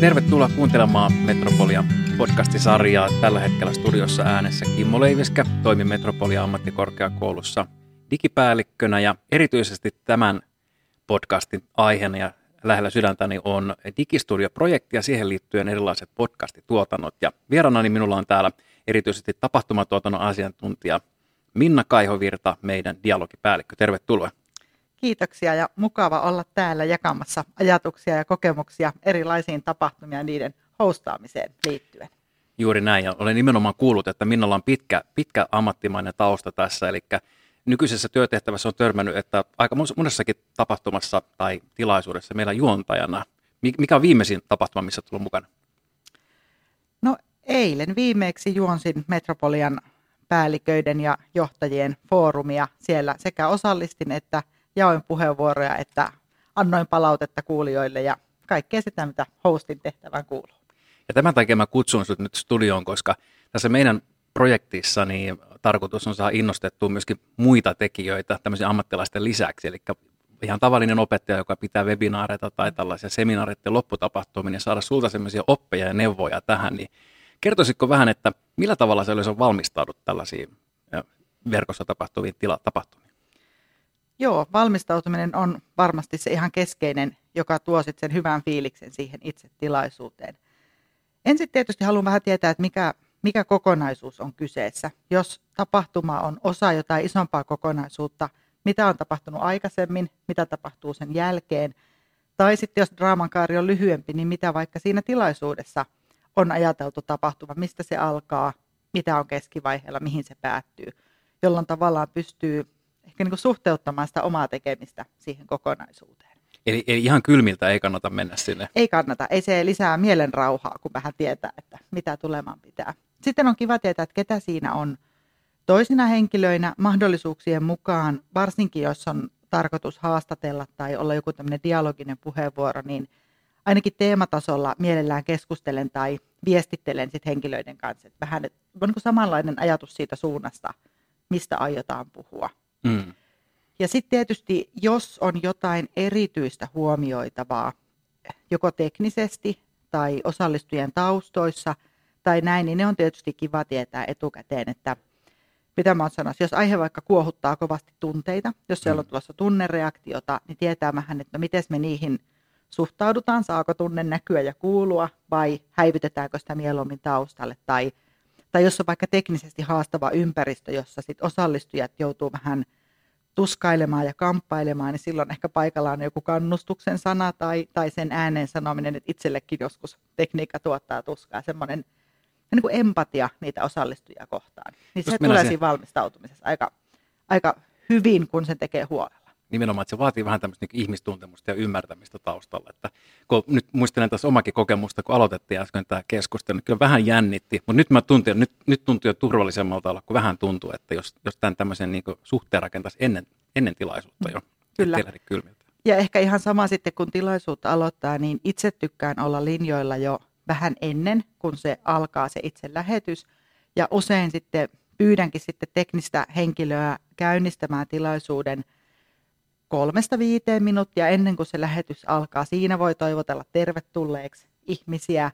Tervetuloa kuuntelemaan Metropolia podcastisarjaa. Tällä hetkellä studiossa äänessä Kimmo Leiviskä, toimin Metropolia ammattikorkeakoulussa digipäällikkönä ja erityisesti tämän podcastin aiheena ja lähellä sydäntäni on Digistudio-projekti ja siihen liittyen erilaiset podcastituotannot. Ja vieraanani minulla on täällä erityisesti tapahtumatuotannon asiantuntija Minna Kaihovirta, meidän dialogipäällikkö. Tervetuloa. Kiitoksia ja mukava olla täällä jakamassa ajatuksia ja kokemuksia erilaisiin tapahtumia niiden hostaamiseen liittyen. Juuri näin, ja olen nimenomaan kuullut, että Minnalla on pitkä, pitkä ammattimainen tausta tässä, eli nykyisessä työtehtävässä on törmännyt, että aika monessakin tapahtumassa tai tilaisuudessa meillä juontajana. Mikä on viimeisin tapahtuma, missä tullut mukana? No eilen viimeksi juonsin Metropolian päälliköiden ja johtajien foorumia. Siellä sekä osallistin että jaoin puheenvuoroja, että annoin palautetta kuulijoille ja kaikkea sitä, mitä hostin tehtävän kuuluu. Ja tämän takia mä kutsun sinut nyt studioon, koska tässä meidän projektissa niin tarkoitus on saada innostettua myöskin muita tekijöitä tämmöisiä ammattilaisten lisäksi. Eli ihan tavallinen opettaja, joka pitää webinaareita tai tällaisia seminaareiden lopputapahtumia, niin saada sulta sellaisia oppeja ja neuvoja tähän, niin kertoisitko vähän, että millä tavalla se olisi valmistaudut tällaisiin verkossa tapahtuviin tila- tapahtumiin? Joo, valmistautuminen on varmasti se ihan keskeinen, joka tuo sitten sen hyvän fiiliksen siihen itse tilaisuuteen. Ensin tietysti haluan vähän tietää, että mikä, mikä kokonaisuus on kyseessä. Jos tapahtuma on osa jotain isompaa kokonaisuutta, mitä on tapahtunut aikaisemmin, mitä tapahtuu sen jälkeen, tai sitten jos draaman kaari on lyhyempi, niin mitä vaikka siinä tilaisuudessa on ajateltu tapahtuma, mistä se alkaa, mitä on keskivaiheella, mihin se päättyy, jolloin tavallaan pystyy niin kuin suhteuttamaan sitä omaa tekemistä siihen kokonaisuuteen. Eli, eli ihan kylmiltä ei kannata mennä sinne? Ei kannata. Ei se lisää mielen rauhaa, kun vähän tietää, että mitä tulemaan pitää. Sitten on kiva tietää, että ketä siinä on toisina henkilöinä mahdollisuuksien mukaan, varsinkin jos on tarkoitus haastatella tai olla joku tämmöinen dialoginen puheenvuoro, niin ainakin teematasolla mielellään keskustelen tai viestittelen sit henkilöiden kanssa. Että vähän että on niin samanlainen ajatus siitä suunnasta, mistä aiotaan puhua. Mm. Ja sitten tietysti, jos on jotain erityistä huomioitavaa, joko teknisesti tai osallistujien taustoissa tai näin, niin ne on tietysti kiva tietää etukäteen, että mitä mä sanoisin, jos aihe vaikka kuohuttaa kovasti tunteita, jos siellä on mm. tulossa tunnereaktiota, niin tietää vähän, että no miten me niihin suhtaudutaan, saako tunne näkyä ja kuulua vai häivytetäänkö sitä mieluummin taustalle tai, tai jos on vaikka teknisesti haastava ympäristö, jossa sit osallistujat joutuu vähän – tuskailemaan ja kamppailemaan, niin silloin ehkä paikallaan joku kannustuksen sana tai, tai sen ääneen sanominen, että itsellekin joskus tekniikka tuottaa tuskaa, semmoinen niin kuin empatia niitä osallistujia kohtaan. Niin se tulee siinä valmistautumisessa aika, aika hyvin, kun sen tekee huolella nimenomaan, että se vaatii vähän tämmöistä niin ihmistuntemusta ja ymmärtämistä taustalla. Että, kun nyt muistelen tässä omakin kokemusta, kun aloitettiin äsken tämä keskustelu, niin kyllä vähän jännitti, mutta nyt, mä tuntin, nyt, nyt tuntuu jo turvallisemmalta olla, kun vähän tuntuu, että jos, jos tämän tämmöisen niin suhteen rakentaisi ennen, ennen tilaisuutta jo, kyllä. kylmiltä. Ja ehkä ihan sama sitten, kun tilaisuutta aloittaa, niin itse tykkään olla linjoilla jo vähän ennen, kun se alkaa se itse lähetys. Ja usein sitten pyydänkin sitten teknistä henkilöä käynnistämään tilaisuuden – kolmesta viiteen minuuttia ennen kuin se lähetys alkaa. Siinä voi toivotella tervetulleeksi ihmisiä,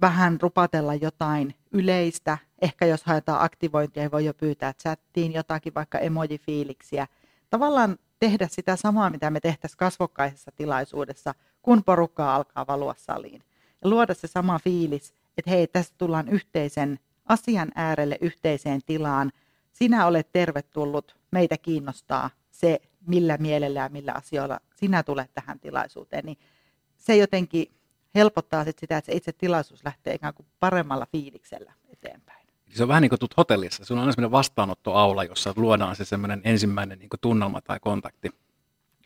vähän rupatella jotain yleistä. Ehkä jos haetaan aktivointia, voi jo pyytää chattiin jotakin, vaikka emojifiiliksiä. Tavallaan tehdä sitä samaa, mitä me tehtäisiin kasvokkaisessa tilaisuudessa, kun porukkaa alkaa valua saliin. Ja luoda se sama fiilis, että hei, tässä tullaan yhteisen asian äärelle, yhteiseen tilaan. Sinä olet tervetullut, meitä kiinnostaa se, millä mielellä ja millä asioilla sinä tulet tähän tilaisuuteen, niin se jotenkin helpottaa sit sitä, että se itse tilaisuus lähtee ikään kuin paremmalla fiiliksellä eteenpäin. Se on vähän niin kuin tuut hotellissa. Sulla on aina sellainen vastaanottoaula, jossa luodaan se semmoinen ensimmäinen niin tunnelma tai kontakti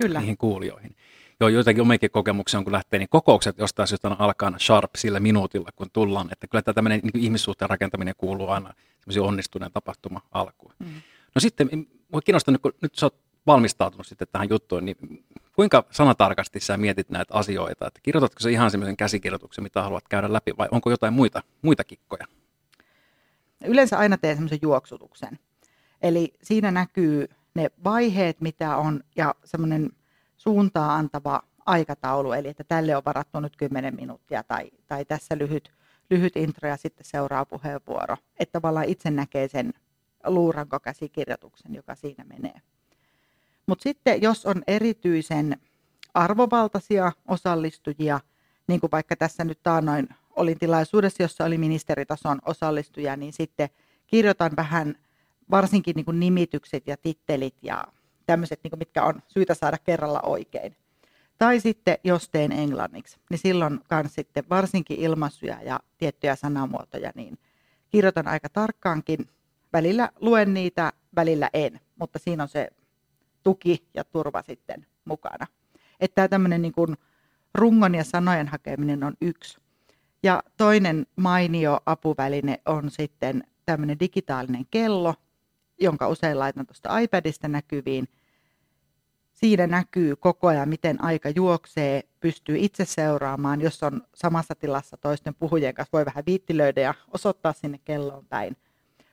Kyllä. niihin kuulijoihin. Joo, joitakin omiakin kokemuksia on, kun lähtee, niin kokoukset jostain syystä alkaa sharp sillä minuutilla, kun tullaan. Että kyllä tämä tämmöinen niin ihmissuhteen rakentaminen kuuluu aina semmoisen onnistuneen tapahtuma alkuun. Mm. No sitten, mua kiinnostaa, kun nyt sä oot valmistautunut sitten tähän juttuun, niin kuinka sanatarkasti sä mietit näitä asioita? Että kirjoitatko se ihan semmoisen käsikirjoituksen, mitä haluat käydä läpi, vai onko jotain muita, muita kikkoja? Yleensä aina teen semmoisen juoksutuksen. Eli siinä näkyy ne vaiheet, mitä on, ja semmoinen suuntaa antava aikataulu, eli että tälle on varattu nyt 10 minuuttia tai, tai tässä lyhyt, lyhyt intro ja sitten seuraa puheenvuoro. Että tavallaan itse näkee sen luurankokäsikirjoituksen, joka siinä menee. Mutta sitten jos on erityisen arvovaltaisia osallistujia, niin kuin vaikka tässä nyt taannoin olin tilaisuudessa, jossa oli ministeritason osallistuja, niin sitten kirjoitan vähän varsinkin niin kuin nimitykset ja tittelit ja tämmöiset, niin mitkä on syytä saada kerralla oikein. Tai sitten jos teen englanniksi, niin silloin myös sitten varsinkin ilmaisuja ja tiettyjä sanamuotoja, niin kirjoitan aika tarkkaankin. Välillä luen niitä, välillä en, mutta siinä on se tuki ja turva sitten mukana. Että tämä tämmöinen niin kuin rungon ja sanojen hakeminen on yksi. Ja toinen mainio apuväline on sitten tämmöinen digitaalinen kello, jonka usein laitan tuosta iPadista näkyviin. Siinä näkyy koko ajan, miten aika juoksee, pystyy itse seuraamaan. Jos on samassa tilassa toisten puhujien kanssa, voi vähän viittilöidä ja osoittaa sinne kelloon päin.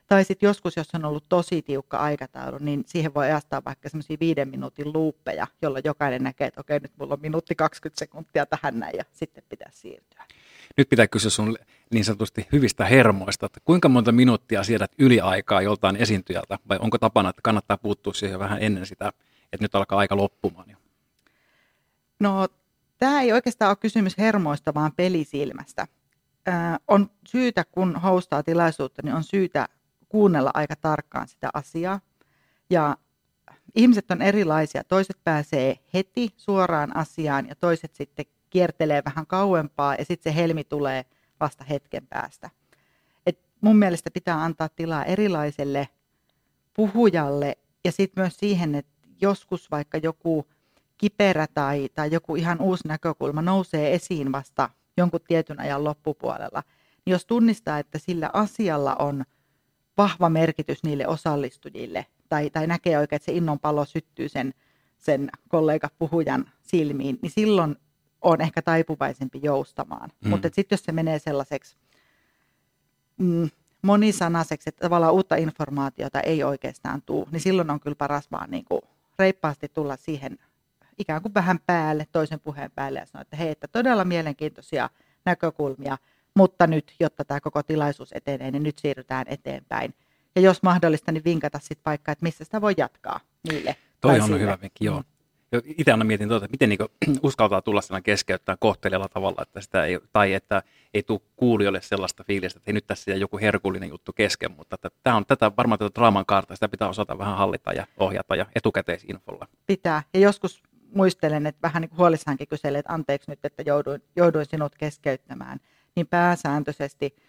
Tai sitten joskus, jos on ollut tosi tiukka aikataulu, niin siihen voi ajastaa vaikka semmoisia viiden minuutin luuppeja, jolloin jokainen näkee, että okei, nyt mulla on minuutti 20 sekuntia tähän näin ja sitten pitää siirtyä. Nyt pitää kysyä sun niin sanotusti hyvistä hermoista, että kuinka monta minuuttia siedät yliaikaa joltain esiintyjältä, vai onko tapana, että kannattaa puuttua siihen vähän ennen sitä, että nyt alkaa aika loppumaan jo? No, tämä ei oikeastaan ole kysymys hermoista, vaan pelisilmästä. Äh, on syytä, kun hostaa tilaisuutta, niin on syytä kuunnella aika tarkkaan sitä asiaa. Ja ihmiset on erilaisia. Toiset pääsee heti suoraan asiaan ja toiset sitten kiertelee vähän kauempaa ja sitten se helmi tulee vasta hetken päästä. Et mun mielestä pitää antaa tilaa erilaiselle puhujalle ja sitten myös siihen, että joskus vaikka joku kiperä tai, tai joku ihan uusi näkökulma nousee esiin vasta jonkun tietyn ajan loppupuolella, niin jos tunnistaa, että sillä asialla on vahva merkitys niille osallistujille tai, tai näkee oikein, että se innonpalo syttyy sen, sen kollega puhujan silmiin, niin silloin on ehkä taipuvaisempi joustamaan. Mm. Mutta sitten jos se menee sellaiseksi mm, monisanaiseksi, että tavallaan uutta informaatiota ei oikeastaan tule, niin silloin on kyllä paras vaan niin kuin reippaasti tulla siihen ikään kuin vähän päälle, toisen puheen päälle ja sanoa, että hei, että todella mielenkiintoisia näkökulmia, mutta nyt, jotta tämä koko tilaisuus etenee, niin nyt siirrytään eteenpäin. Ja jos mahdollista, niin vinkata sitten paikkaa, että missä sitä voi jatkaa niille. Toi on hyvä vinkki, joo. Mm itse aina mietin tuota, että miten niin uskaltaa tulla sellainen keskeyttää kohtelijalla tavalla, että sitä ei, tai että ei tule kuulijoille sellaista fiilistä, että ei nyt tässä joku herkullinen juttu kesken, mutta että tämä on tätä, varmaan tätä draaman kaarta, sitä pitää osata vähän hallita ja ohjata ja etukäteisinfolla. Pitää, ja joskus muistelen, että vähän niin kuin huolissaankin kyselee, että anteeksi nyt, että jouduin, jouduin sinut keskeyttämään, niin pääsääntöisesti –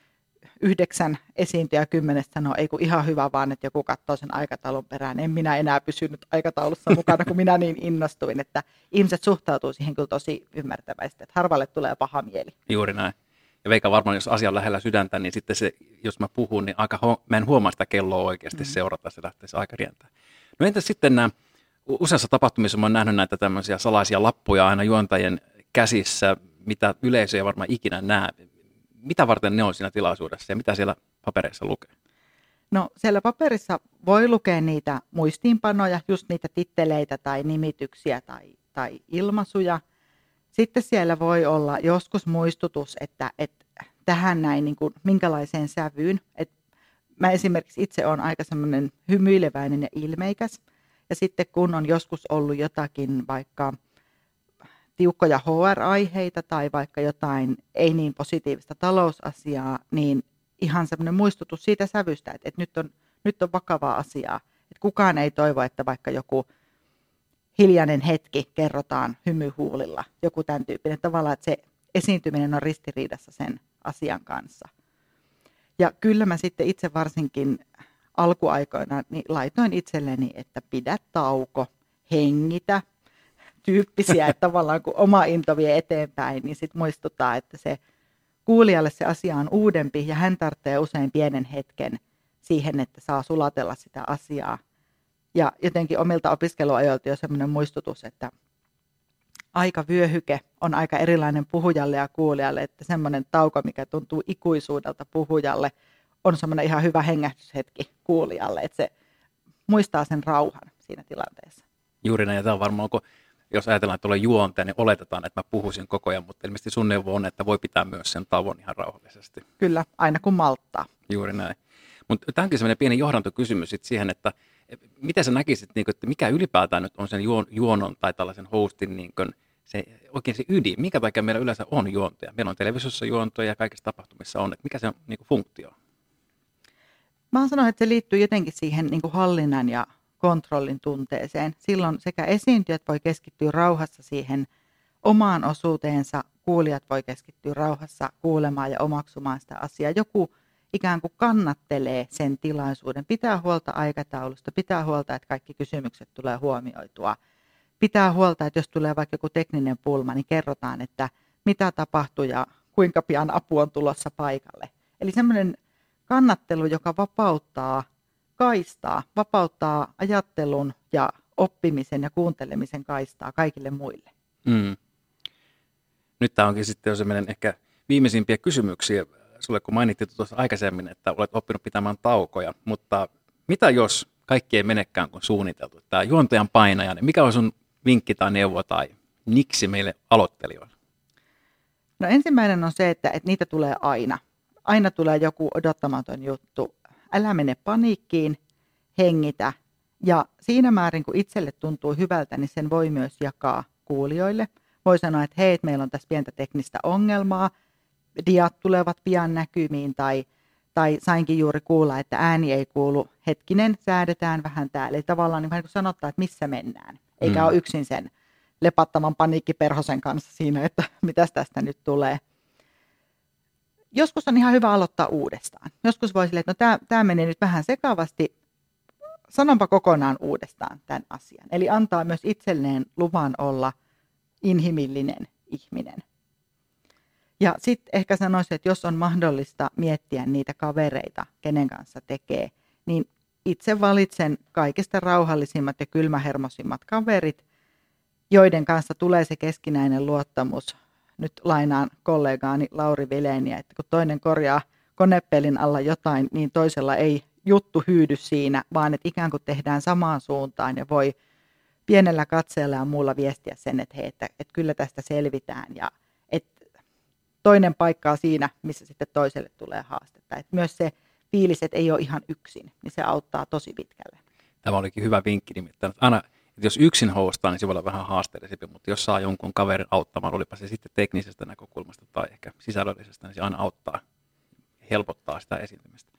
yhdeksän esiintyjä kymmenestä sanoo, ei kun ihan hyvä vaan, että joku katsoo sen aikataulun perään. En minä enää pysynyt aikataulussa mukana, kun minä niin innostuin, että ihmiset suhtautuu siihen kyllä tosi ymmärtäväisesti, että harvalle tulee paha mieli. Juuri näin. Ja Veikka varmaan, jos asia on lähellä sydäntä, niin sitten se, jos mä puhun, niin aika ho- mä en huomaa sitä kelloa oikeasti mm. seurata, se lähtee se aika rientää. No entäs sitten nämä, useassa tapahtumissa mä oon nähnyt näitä tämmöisiä salaisia lappuja aina juontajien käsissä, mitä yleisö ei varmaan ikinä näe mitä varten ne on siinä tilaisuudessa ja mitä siellä papereissa lukee? No siellä paperissa voi lukea niitä muistiinpanoja, just niitä titteleitä tai nimityksiä tai, tai ilmaisuja. Sitten siellä voi olla joskus muistutus, että, että tähän näin niin kuin, minkälaiseen sävyyn. Et mä esimerkiksi itse olen aika semmoinen hymyileväinen ja ilmeikäs. Ja sitten kun on joskus ollut jotakin vaikka tiukkoja HR-aiheita tai vaikka jotain ei niin positiivista talousasiaa, niin ihan semmoinen muistutus siitä sävystä, että, että nyt, on, nyt on vakavaa asiaa. Että kukaan ei toivo, että vaikka joku hiljainen hetki kerrotaan hymyhuulilla, joku tämän tyyppinen. Tavallaan, että se esiintyminen on ristiriidassa sen asian kanssa. Ja kyllä mä sitten itse varsinkin alkuaikoina niin laitoin itselleni, että pidä tauko, hengitä, tyyppisiä, että tavallaan kun oma into vie eteenpäin, niin sitten muistuttaa, että se kuulijalle se asia on uudempi ja hän tarvitsee usein pienen hetken siihen, että saa sulatella sitä asiaa. Ja jotenkin omilta opiskeluajoilta jo semmoinen muistutus, että aikavyöhyke on aika erilainen puhujalle ja kuulijalle, että semmoinen tauko, mikä tuntuu ikuisuudelta puhujalle, on semmoinen ihan hyvä hengähdyshetki kuulijalle, että se muistaa sen rauhan siinä tilanteessa. Juuri näin, ja tämä on varmaan, kun jos ajatellaan, että tulee juonteen, niin oletetaan, että mä puhuisin koko ajan, mutta ilmeisesti sun neuvo on, että voi pitää myös sen tavon ihan rauhallisesti. Kyllä, aina kun malttaa. Juuri näin. Mutta tämäkin sellainen pieni johdantokysymys sit siihen, että miten sä näkisit, niin että mikä ylipäätään nyt on sen juonon tai tällaisen hostin niin kuin, se, oikein se ydin, minkä takia meillä yleensä on juontoja. Meillä on televisiossa juontoja ja kaikissa tapahtumissa on, että mikä se on niin kuin funktio? Mä sanon, että se liittyy jotenkin siihen niin kuin hallinnan ja kontrollin tunteeseen. Silloin sekä esiintyjät voi keskittyä rauhassa siihen omaan osuuteensa, kuulijat voi keskittyä rauhassa kuulemaan ja omaksumaan sitä asiaa. Joku ikään kuin kannattelee sen tilaisuuden, pitää huolta aikataulusta, pitää huolta, että kaikki kysymykset tulee huomioitua. Pitää huolta, että jos tulee vaikka joku tekninen pulma, niin kerrotaan, että mitä tapahtuu ja kuinka pian apu on tulossa paikalle. Eli semmoinen kannattelu, joka vapauttaa kaistaa, vapauttaa ajattelun ja oppimisen ja kuuntelemisen kaistaa kaikille muille. Mm. Nyt tämä onkin sitten jo sellainen ehkä viimeisimpiä kysymyksiä sulle, kun mainittiin tuossa aikaisemmin, että olet oppinut pitämään taukoja, mutta mitä jos kaikki ei menekään kuin suunniteltu? Tämä juontajan painaja, niin mikä on sun vinkki tai neuvo tai niksi meille aloittelijoille? No ensimmäinen on se, että, että niitä tulee aina. Aina tulee joku odottamaton juttu. Älä mene paniikkiin, hengitä. Ja siinä määrin, kun itselle tuntuu hyvältä, niin sen voi myös jakaa kuulijoille. Voi sanoa, että hei, meillä on tässä pientä teknistä ongelmaa, diat tulevat pian näkymiin tai, tai sainkin juuri kuulla, että ääni ei kuulu. Hetkinen, säädetään vähän täällä. Eli tavallaan niin, niin sanottaa, että missä mennään. Eikä mm. ole yksin sen lepattaman paniikkiperhosen kanssa siinä, että mitä tästä nyt tulee. Joskus on ihan hyvä aloittaa uudestaan. Joskus voi sille, että no tämä menee nyt vähän sekavasti, sanonpa kokonaan uudestaan tämän asian. Eli antaa myös itselleen luvan olla inhimillinen ihminen. Ja sitten ehkä sanoisin, että jos on mahdollista miettiä niitä kavereita, kenen kanssa tekee, niin itse valitsen kaikista rauhallisimmat ja kylmähermosimmat kaverit, joiden kanssa tulee se keskinäinen luottamus. Nyt lainaan kollegaani Lauri Vileniä, että kun toinen korjaa konepelin alla jotain, niin toisella ei juttu hyydy siinä, vaan että ikään kuin tehdään samaan suuntaan ja voi pienellä katseella ja muulla viestiä sen, että, hei, että, että kyllä tästä selvitään ja että toinen paikkaa siinä, missä sitten toiselle tulee haastetta. Että myös se fiilis, että ei ole ihan yksin, niin se auttaa tosi pitkälle. Tämä olikin hyvä vinkki nimittäin. Aina, että jos yksin hostaa, niin se voi olla vähän haasteellisempi, mutta jos saa jonkun kaverin auttamaan, olipa se sitten teknisestä näkökulmasta tai ehkä sisällöllisestä, niin se aina auttaa, helpottaa sitä esiintymistä.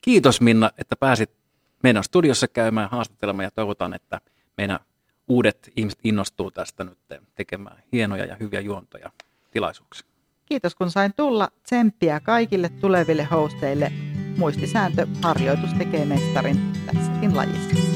Kiitos Minna, että pääsit meidän studiossa käymään haastattelemaan ja toivotaan, että meidän uudet ihmiset innostuu tästä nyt tekemään hienoja ja hyviä juontoja tilaisuuksia. Kiitos kun sain tulla. Tsemppiä kaikille tuleville hosteille. Muistisääntö, harjoitus tekee mestarin tässäkin lajissa.